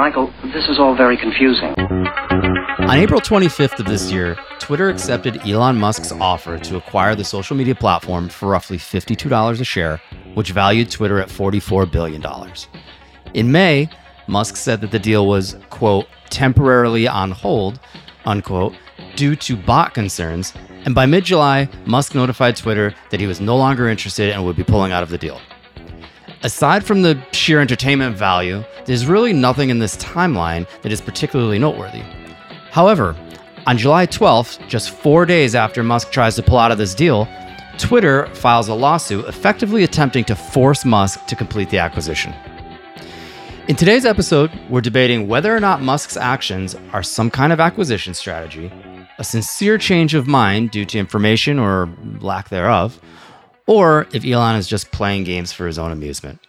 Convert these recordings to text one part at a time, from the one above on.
Michael, this is all very confusing. On April 25th of this year, Twitter accepted Elon Musk's offer to acquire the social media platform for roughly $52 a share, which valued Twitter at $44 billion. In May, Musk said that the deal was, quote, temporarily on hold, unquote, due to bot concerns. And by mid July, Musk notified Twitter that he was no longer interested and would be pulling out of the deal. Aside from the sheer entertainment value, there's really nothing in this timeline that is particularly noteworthy. However, on July 12th, just four days after Musk tries to pull out of this deal, Twitter files a lawsuit effectively attempting to force Musk to complete the acquisition. In today's episode, we're debating whether or not Musk's actions are some kind of acquisition strategy, a sincere change of mind due to information or lack thereof, or if Elon is just playing games for his own amusement.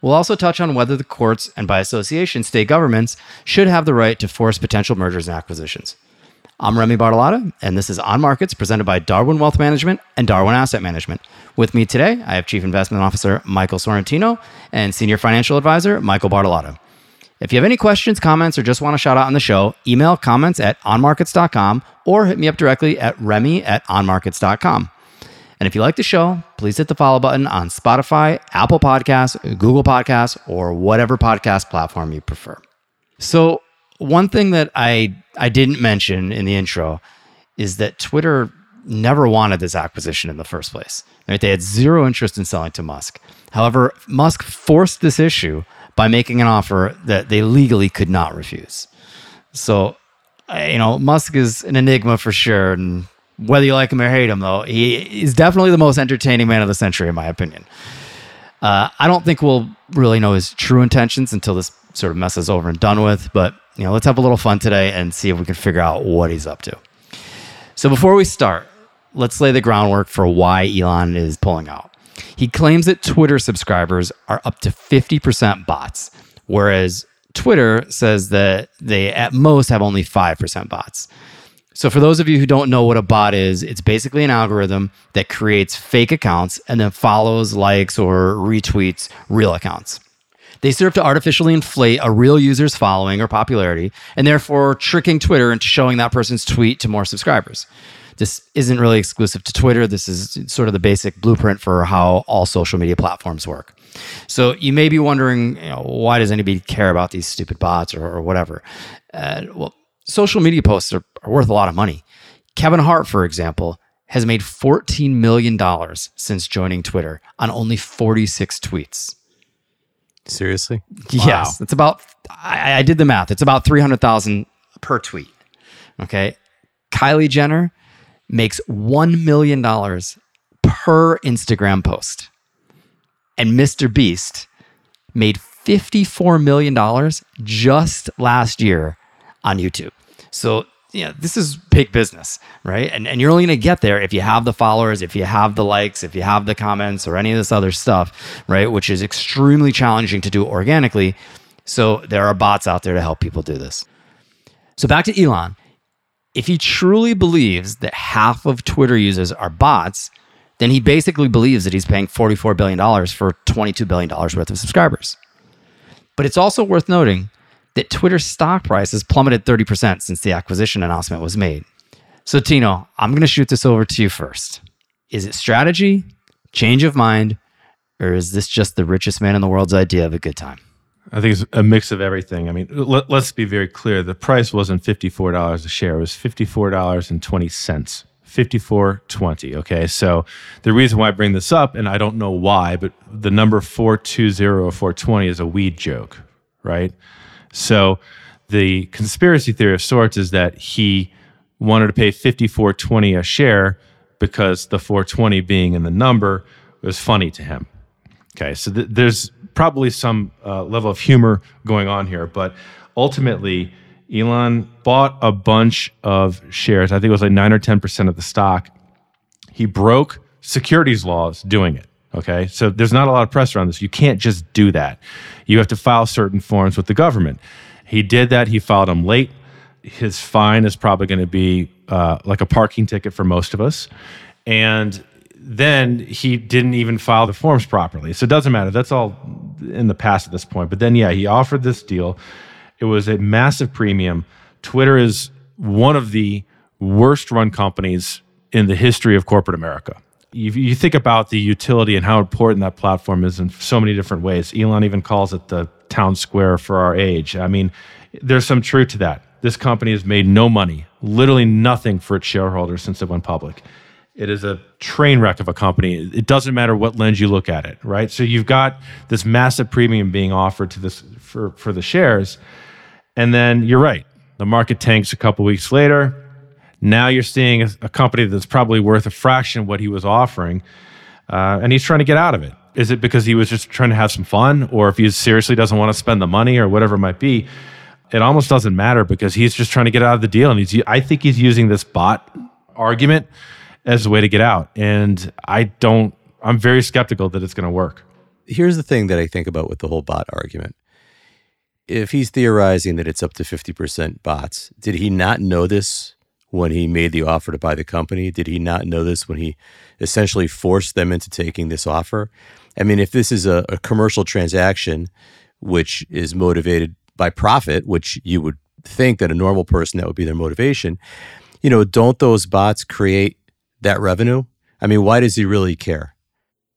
We'll also touch on whether the courts and by association state governments should have the right to force potential mergers and acquisitions. I'm Remy Bartolotta, and this is On Markets presented by Darwin Wealth Management and Darwin Asset Management. With me today, I have Chief Investment Officer Michael Sorrentino and Senior Financial Advisor Michael Bartolotta. If you have any questions, comments, or just want to shout out on the show, email comments at onmarkets.com or hit me up directly at remy at onmarkets.com. And if you like the show, please hit the follow button on Spotify, Apple Podcasts, Google Podcasts, or whatever podcast platform you prefer. So, one thing that I I didn't mention in the intro is that Twitter never wanted this acquisition in the first place. Right? They had zero interest in selling to Musk. However, Musk forced this issue by making an offer that they legally could not refuse. So, you know, Musk is an enigma for sure, and whether you like him or hate him, though, he is definitely the most entertaining man of the century, in my opinion. Uh, I don't think we'll really know his true intentions until this sort of mess is over and done with. But you know, let's have a little fun today and see if we can figure out what he's up to. So before we start, let's lay the groundwork for why Elon is pulling out. He claims that Twitter subscribers are up to 50% bots, whereas Twitter says that they at most have only 5% bots. So, for those of you who don't know what a bot is, it's basically an algorithm that creates fake accounts and then follows, likes, or retweets real accounts. They serve to artificially inflate a real user's following or popularity, and therefore tricking Twitter into showing that person's tweet to more subscribers. This isn't really exclusive to Twitter. This is sort of the basic blueprint for how all social media platforms work. So you may be wondering, you know, why does anybody care about these stupid bots or, or whatever? Uh, well, social media posts are, are worth a lot of money. Kevin Hart, for example, has made $14 million since joining Twitter on only 46 tweets. Seriously? Yes. It's about, I, I did the math. It's about 300,000 per tweet. Okay. Kylie Jenner makes $1 million per Instagram post. And Mr. Beast made $54 million just last year on YouTube. So, yeah, this is big business, right? And, and you're only going to get there if you have the followers, if you have the likes, if you have the comments, or any of this other stuff, right? Which is extremely challenging to do organically. So, there are bots out there to help people do this. So, back to Elon. If he truly believes that half of Twitter users are bots, then he basically believes that he's paying $44 billion for $22 billion worth of subscribers. But it's also worth noting that Twitter's stock price has plummeted 30% since the acquisition announcement was made. So, Tino, I'm going to shoot this over to you first. Is it strategy, change of mind, or is this just the richest man in the world's idea of a good time? I think it's a mix of everything. I mean, let, us be very clear. The price wasn't $54 a share. It was $54.20. 5420. Okay. So the reason why I bring this up, and I don't know why, but the number 420 or 420 is a weed joke, right? So the conspiracy theory of sorts is that he wanted to pay 54.20 a share because the 420 being in the number was funny to him. Okay, so th- there's probably some uh, level of humor going on here, but ultimately, Elon bought a bunch of shares. I think it was like nine or 10% of the stock. He broke securities laws doing it. Okay. So there's not a lot of press around this. You can't just do that. You have to file certain forms with the government. He did that. He filed them late. His fine is probably going to be uh, like a parking ticket for most of us. And then he didn't even file the forms properly. So it doesn't matter. That's all in the past at this point. But then, yeah, he offered this deal. It was a massive premium. Twitter is one of the worst run companies in the history of corporate America. You, you think about the utility and how important that platform is in so many different ways. Elon even calls it the town square for our age. I mean, there's some truth to that. This company has made no money, literally nothing for its shareholders since it went public. It is a train wreck of a company. It doesn't matter what lens you look at it, right? So you've got this massive premium being offered to this for, for the shares. And then you're right. The market tanks a couple weeks later. Now you're seeing a, company that's probably worth a fraction of what he was offering, uh, and he's trying to get out of it. Is it because he was just trying to have some fun, or if he seriously doesn't want to spend the money, or whatever it might be? It almost doesn't matter because he's just trying to get out of the deal, and he's. I think he's using this bot argument as a way to get out, and I don't. I'm very skeptical that it's going to work. Here's the thing that I think about with the whole bot argument if he's theorizing that it's up to 50% bots, did he not know this when he made the offer to buy the company? Did he not know this when he essentially forced them into taking this offer? I mean, if this is a, a commercial transaction which is motivated by profit, which you would think that a normal person that would be their motivation, you know, don't those bots create that revenue? I mean, why does he really care?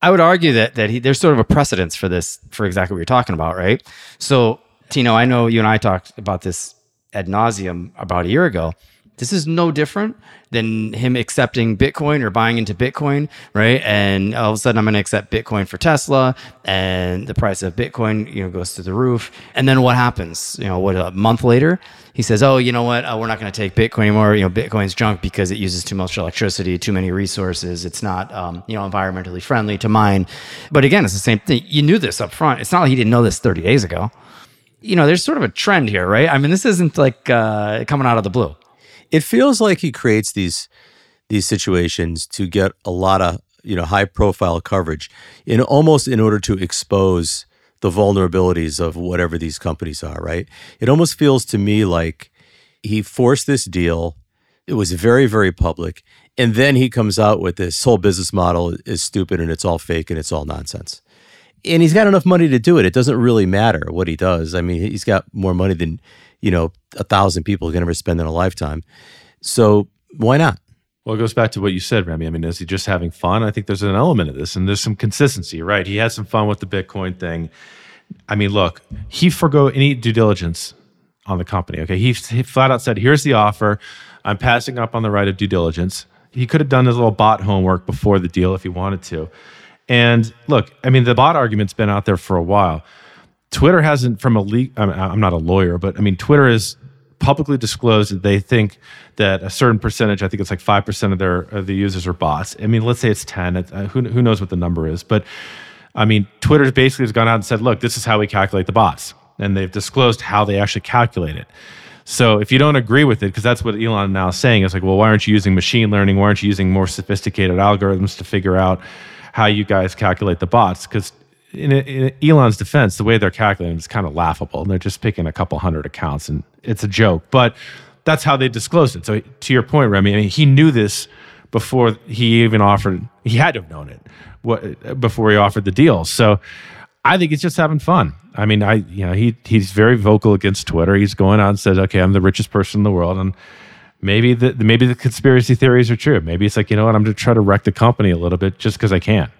I would argue that that he, there's sort of a precedence for this for exactly what you're talking about, right? So, Tino, I know you and I talked about this ad nauseum about a year ago. This is no different than him accepting Bitcoin or buying into Bitcoin, right? And all of a sudden, I'm going to accept Bitcoin for Tesla, and the price of Bitcoin, you know, goes through the roof. And then what happens? You know, what a month later, he says, "Oh, you know what? Uh, we're not going to take Bitcoin anymore. You know, Bitcoin's junk because it uses too much electricity, too many resources. It's not, um, you know, environmentally friendly to mine." But again, it's the same thing. You knew this up front. It's not like he didn't know this 30 days ago. You know, there's sort of a trend here, right? I mean, this isn't like uh, coming out of the blue it feels like he creates these these situations to get a lot of you know high profile coverage in almost in order to expose the vulnerabilities of whatever these companies are right? It almost feels to me like he forced this deal it was very very public and then he comes out with this whole business model is stupid and it's all fake and it's all nonsense. And he's got enough money to do it it doesn't really matter what he does i mean he's got more money than you know, a thousand people can ever spend in a lifetime. So why not? Well, it goes back to what you said, Remy. I mean, is he just having fun? I think there's an element of this, and there's some consistency, right? He had some fun with the Bitcoin thing. I mean, look, he forego any due diligence on the company. Okay, he, he flat out said, "Here's the offer. I'm passing up on the right of due diligence." He could have done his little bot homework before the deal if he wanted to. And look, I mean, the bot argument's been out there for a while. Twitter hasn't, from a leak, I'm not a lawyer, but I mean, Twitter has publicly disclosed that they think that a certain percentage, I think it's like 5% of their of the users are bots. I mean, let's say it's 10, it's, uh, who, who knows what the number is. But I mean, Twitter basically has gone out and said, look, this is how we calculate the bots. And they've disclosed how they actually calculate it. So if you don't agree with it, because that's what Elon now is saying, it's like, well, why aren't you using machine learning? Why aren't you using more sophisticated algorithms to figure out how you guys calculate the bots? Because in, in, Elon's defense, the way they're calculating is kind of laughable. And they're just picking a couple hundred accounts, and it's a joke. But that's how they disclosed it. So to your point, Remy, I mean, he knew this before he even offered. He had to have known it what, before he offered the deal. So I think he's just having fun. I mean, I you know he he's very vocal against Twitter. He's going out and says, "Okay, I'm the richest person in the world," and maybe the maybe the conspiracy theories are true. Maybe it's like you know what, I'm going to try to wreck the company a little bit just because I can.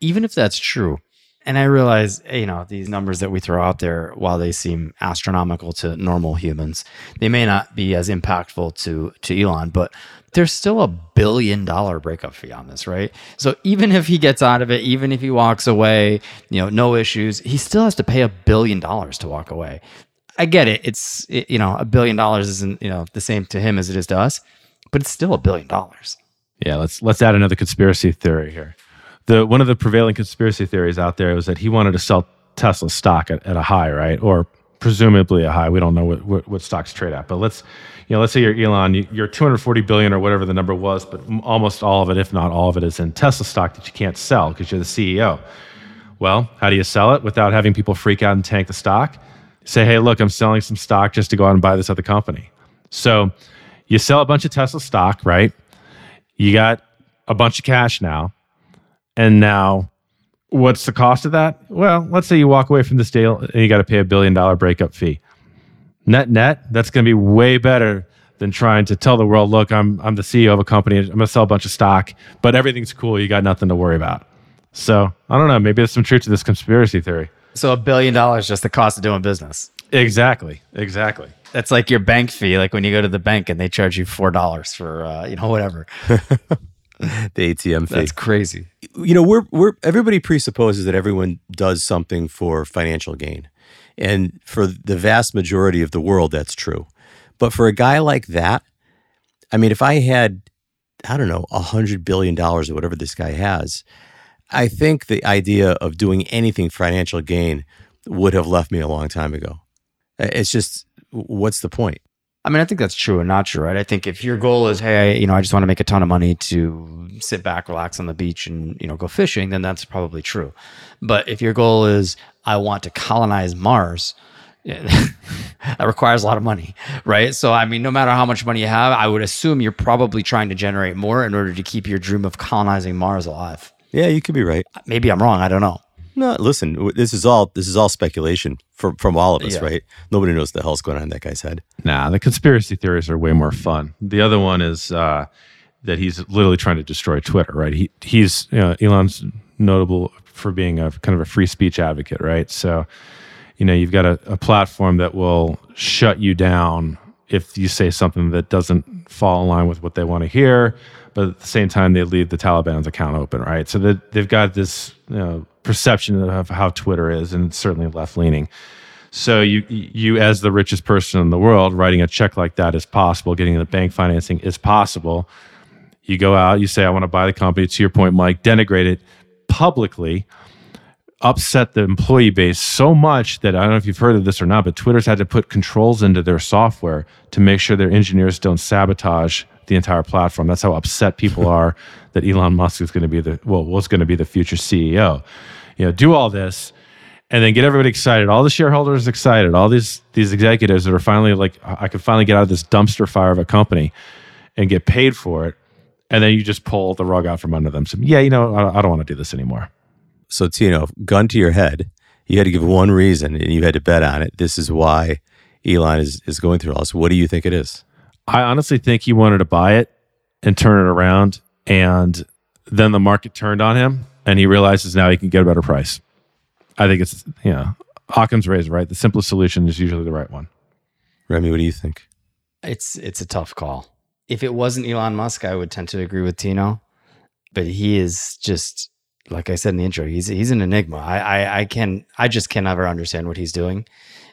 Even if that's true, and I realize, you know, these numbers that we throw out there, while they seem astronomical to normal humans, they may not be as impactful to to Elon, but there's still a billion dollar breakup fee on this, right? So even if he gets out of it, even if he walks away, you know, no issues, he still has to pay a billion dollars to walk away. I get it. It's it, you know, a billion dollars isn't, you know, the same to him as it is to us, but it's still a billion dollars. Yeah, let's let's add another conspiracy theory here the one of the prevailing conspiracy theories out there was that he wanted to sell Tesla stock at, at a high, right? Or presumably a high. We don't know what, what, what, stocks trade at, but let's, you know, let's say you're Elon, you're 240 billion or whatever the number was, but almost all of it, if not all of it, is in Tesla stock that you can't sell because you're the CEO. Well, how do you sell it without having people freak out and tank the stock? Say, hey, look, I'm selling some stock just to go out and buy this other company. So you sell a bunch of Tesla stock, right? You got a bunch of cash now. And now, what's the cost of that? Well, let's say you walk away from this deal and you got to pay a billion dollar breakup fee. Net net, that's going to be way better than trying to tell the world, look, I'm I'm the CEO of a company. I'm going to sell a bunch of stock, but everything's cool. You got nothing to worry about. So I don't know. Maybe there's some truth to this conspiracy theory. So a billion dollars just the cost of doing business. Exactly. Exactly. That's like your bank fee. Like when you go to the bank and they charge you four dollars for uh, you know whatever. The ATM fee. That's crazy. you know, we're we're everybody presupposes that everyone does something for financial gain. And for the vast majority of the world, that's true. But for a guy like that, I mean, if I had, I don't know, a hundred billion dollars or whatever this guy has, I think the idea of doing anything for financial gain would have left me a long time ago. It's just, what's the point? I mean, I think that's true and not true, right? I think if your goal is, hey, you know, I just want to make a ton of money to sit back, relax on the beach, and you know, go fishing, then that's probably true. But if your goal is, I want to colonize Mars, that requires a lot of money, right? So, I mean, no matter how much money you have, I would assume you're probably trying to generate more in order to keep your dream of colonizing Mars alive. Yeah, you could be right. Maybe I'm wrong. I don't know. No, listen, this is all this is all speculation from from all of us, Yeah. right? Nobody knows the hell's going on in that guy's head. Nah, the conspiracy theories are way more fun. The other one is uh, that he's literally trying to destroy Twitter, right? He he's you know, Elon's notable for being a kind of a free speech advocate, right? So, you know, you've got a, a platform that will shut you down if you say something that doesn't fall in line with what they want to hear, but at the same time they leave the Taliban's account open, right? So that they've got this you know, perception of how Twitter is, and it's certainly left leaning. So you you as the richest person in the world, writing a check like that is possible. Getting the bank financing is possible. You go out, you say, "I want to buy the company." To your point, Mike, denigrate it publicly, upset the employee base so much that I don't know if you've heard of this or not, but Twitter's had to put controls into their software to make sure their engineers don't sabotage the entire platform. That's how upset people are that Elon Musk is going to be the well, was going to be the future CEO. You know, do all this and then get everybody excited. All the shareholders excited. All these these executives that are finally like, I can finally get out of this dumpster fire of a company and get paid for it. And then you just pull the rug out from under them. So yeah, you know, I, I don't want to do this anymore. So Tino, gun to your head, you had to give one reason, and you had to bet on it. This is why Elon is is going through all this. What do you think it is? I honestly think he wanted to buy it and turn it around, and then the market turned on him, and he realizes now he can get a better price. I think it's you know Occam's razor, right? The simplest solution is usually the right one. Remy, what do you think? It's it's a tough call. If it wasn't Elon Musk, I would tend to agree with Tino, but he is just like I said in the intro. He's he's an enigma. I I, I can I just can never understand what he's doing,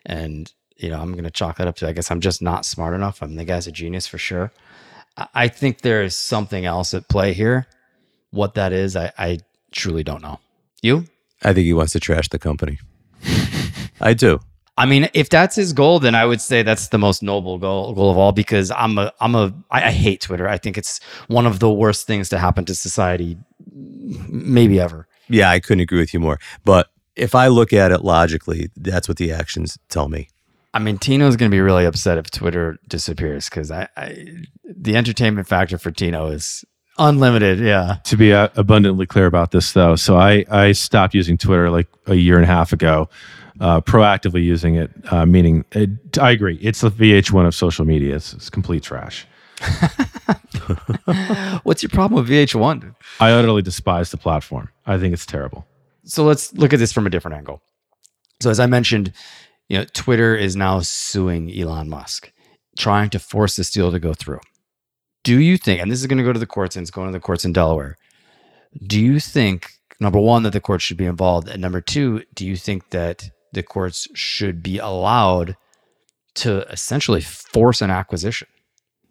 and you know I'm gonna chalk that up to I guess I'm just not smart enough. I mean the guy's a genius for sure. I, I think there is something else at play here. What that is, I, I truly don't know. You? I think he wants to trash the company. I do. I mean, if that's his goal, then I would say that's the most noble goal goal of all because I'm a I'm a I, I hate Twitter. I think it's one of the worst things to happen to society, maybe ever. Yeah, I couldn't agree with you more. But if I look at it logically, that's what the actions tell me. I mean, Tino's going to be really upset if Twitter disappears because I, I the entertainment factor for Tino is unlimited. Yeah. to be uh, abundantly clear about this though so i i stopped using twitter like a year and a half ago uh, proactively using it uh, meaning it, i agree it's the vh1 of social media it's, it's complete trash What's your problem with VH1? i utterly despise the platform i think it's terrible so let's look at this from a different angle. So as I mentioned, you know, Twitter is now suing Elon Musk, trying to force this deal to go through. Do you think, and this is going to go to the courts and it's going to the courts in Delaware, do you think, number one, that the courts should be involved? And number two, do you think that the courts should be allowed to essentially force an acquisition?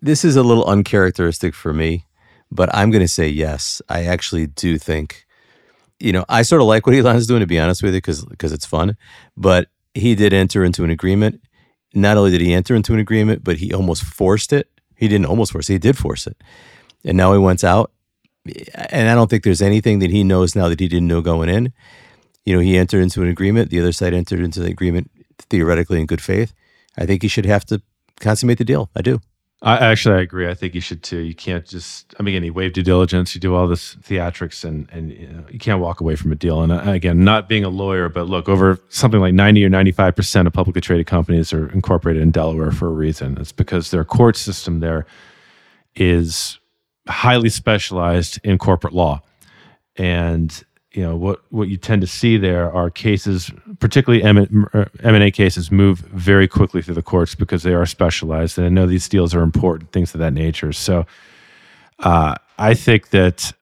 This is a little uncharacteristic for me, but I'm going to say yes. I actually do think, you know, I sort of like what Elon's doing, to be honest with you, because because it's fun. But he did enter into an agreement. Not only did he enter into an agreement, but he almost forced it. He didn't almost force it; he did force it. And now he went out. And I don't think there's anything that he knows now that he didn't know going in. You know, he entered into an agreement. The other side entered into the agreement theoretically in good faith. I think he should have to consummate the deal. I do. I actually I agree. I think you should too. You can't just. I mean, again, you waive due diligence. You do all this theatrics, and and you, know, you can't walk away from a deal. And uh, again, not being a lawyer, but look, over something like ninety or ninety five percent of publicly traded companies are incorporated in Delaware for a reason. It's because their court system there is highly specialized in corporate law, and you know what what you tend to see there are cases, particularly M and A cases, move very quickly through the courts because they are specialized, and I know these deals are important, things of that nature. So, uh, I think that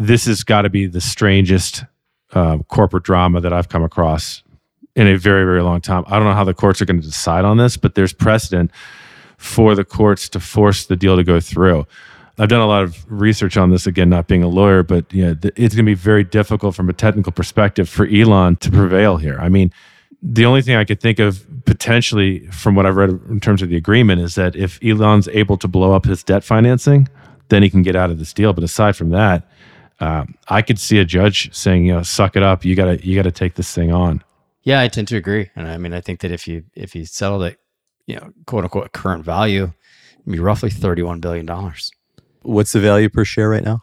this has got to be the strangest uh, corporate drama that I've come across in a very very long time. I don't know how the courts are going to decide on this, but there's precedent for the courts to force the deal to go through. I've done a lot of research on this again, not being a lawyer, but know, it's going to be very difficult from a technical perspective for Elon to prevail here. I mean, the only thing I could think of potentially from what I've read in terms of the agreement is that if Elon's able to blow up his debt financing, then he can get out of this deal. But aside from that, um, I could see a judge saying, you know, suck it up. You gotta, you gotta take this thing on. Yeah, I tend to agree, and I mean, I think that if you if you settled it, you know, quote unquote current value, it'd be roughly thirty one billion dollars. What's the value per share right now?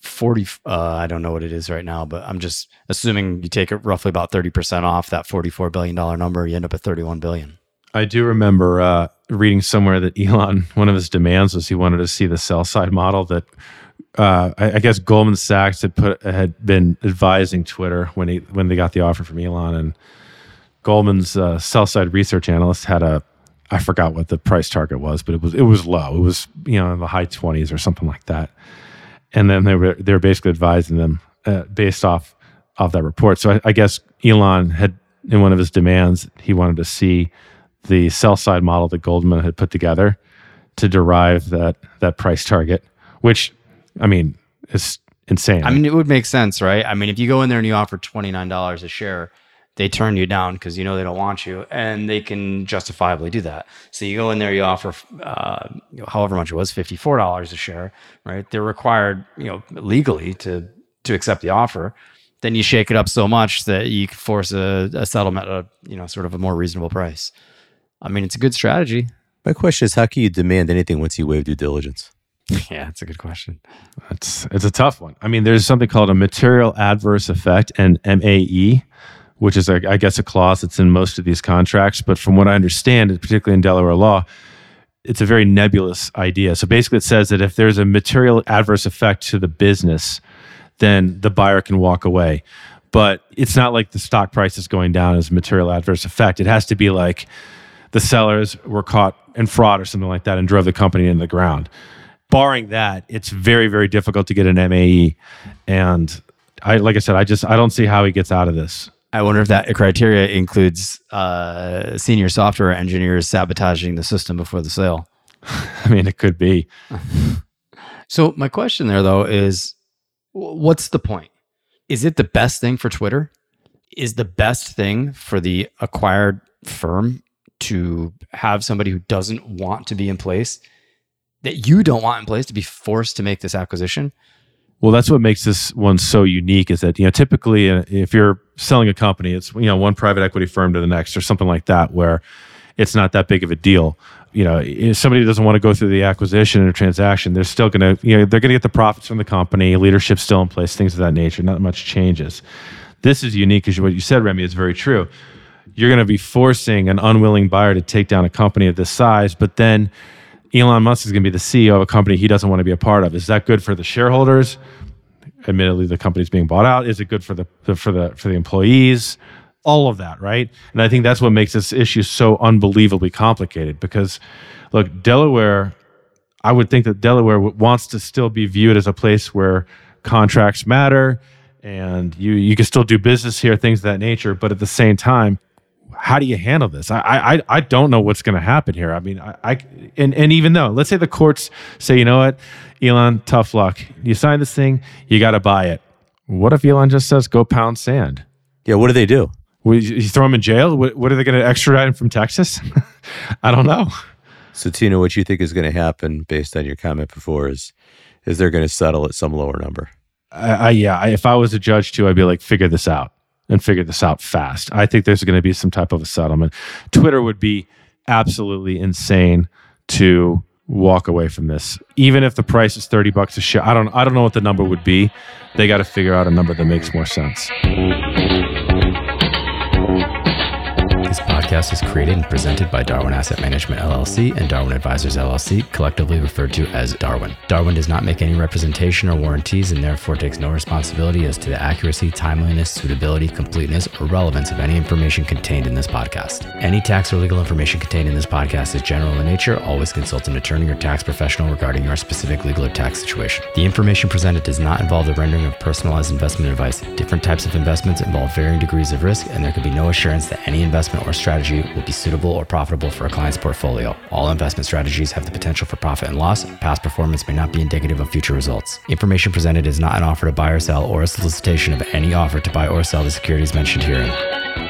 40 uh, i don't know what it is right now but i'm just assuming you take it roughly about 30% off that 44 billion dollar number you end up at 31 billion i do remember uh, reading somewhere that elon one of his demands was he wanted to see the sell side model that uh, I, I, guess goldman sachs had put had been advising twitter when he when they got the offer from elon and goldman's uh, sell side research analyst had a I forgot what the price target was, but it was it was low. It was you know in the high twenties or something like that. And then they were they were basically advising them uh, based off of that report. So I, I, guess Elon had in one of his demands he wanted to see the sell side model that Goldman had put together to derive that that price target, which I mean is insane. I mean it would make sense, right? I mean if you go in there and you offer twenty nine dollars a share they turn you down because you know they don't want you, and they can justifiably do that. So you go in there, you offer uh, you know, however much it was, fifty four dollars a share, right? They're required, you know, legally to to accept the offer. Then you shake it up so much that you can force a, a settlement at a you know sort of a more reasonable price. I mean, it's a good strategy. My question is, how can you demand anything once you waive due diligence? yeah, that's a good question. It's it's a tough one. I mean, there's something called a material adverse effect and MAE which is, a, I guess, a clause that's in most of these contracts. But from what I understand, particularly in Delaware law, it's a very nebulous idea. So basically, it says that if there's a material adverse effect to the business, then the buyer can walk away. But it's not like the stock price is going down as a material adverse effect. It has to be like the sellers were caught in fraud or something like that and drove the company into the ground. Barring that, it's very, very difficult to get an MAE. And I, like I said, I just I don't see how he gets out of this. I wonder if that criteria includes uh, senior software engineers sabotaging the system before the sale. I mean, it could be. so, my question there, though, is what's the point? Is it the best thing for Twitter? Is the best thing for the acquired firm to have somebody who doesn't want to be in place, that you don't want in place, to be forced to make this acquisition? Well, that's what makes this one so unique is that, you know, typically uh, if you're selling a company, it's, you know, one private equity firm to the next or something like that, where it's not that big of a deal. You know, if somebody doesn't want to go through the acquisition or transaction, they're still going to, you know, they're going to get the profits from the company, leadership's still in place, things of that nature. Not much changes. This is unique because what you said, Remy, is very true. You're going to be forcing an unwilling buyer to take down a company of this size, but then Elon Musk is going to be the CEO of a company he doesn't want to be a part of. Is that good for the shareholders? Admittedly, the company's being bought out. Is it good for the for the for the employees? All of that, right? And I think that's what makes this issue so unbelievably complicated. Because, look, Delaware, I would think that Delaware wants to still be viewed as a place where contracts matter and you you can still do business here, things of that nature. But at the same time, how do you handle this? I I I don't know what's going to happen here. I mean, I, I and and even though let's say the courts say, you know what, Elon, tough luck. You sign this thing, you got to buy it. What if Elon just says go pound sand? Yeah, what do they do? you throw him in jail? What, what are they going to extradite him from Texas? I don't know. So Tino, what you think is going to happen based on your comment before is is they're going to settle at some lower number? I, I yeah, I, if I was a judge too, I'd be like, figure this out and figure this out fast. I think there's going to be some type of a settlement. Twitter would be absolutely insane to walk away from this. Even if the price is 30 bucks a share, I don't I don't know what the number would be. They got to figure out a number that makes more sense. Podcast is created and presented by Darwin Asset Management LLC and Darwin Advisors LLC, collectively referred to as Darwin. Darwin does not make any representation or warranties and therefore takes no responsibility as to the accuracy, timeliness, suitability, completeness, or relevance of any information contained in this podcast. Any tax or legal information contained in this podcast is general in nature. Always consult an attorney or tax professional regarding your specific legal or tax situation. The information presented does not involve the rendering of personalized investment advice. Different types of investments involve varying degrees of risk, and there can be no assurance that any investment or strategy will be suitable or profitable for a client's portfolio. All investment strategies have the potential for profit and loss. Past performance may not be indicative of future results. Information presented is not an offer to buy or sell or a solicitation of any offer to buy or sell the securities mentioned herein.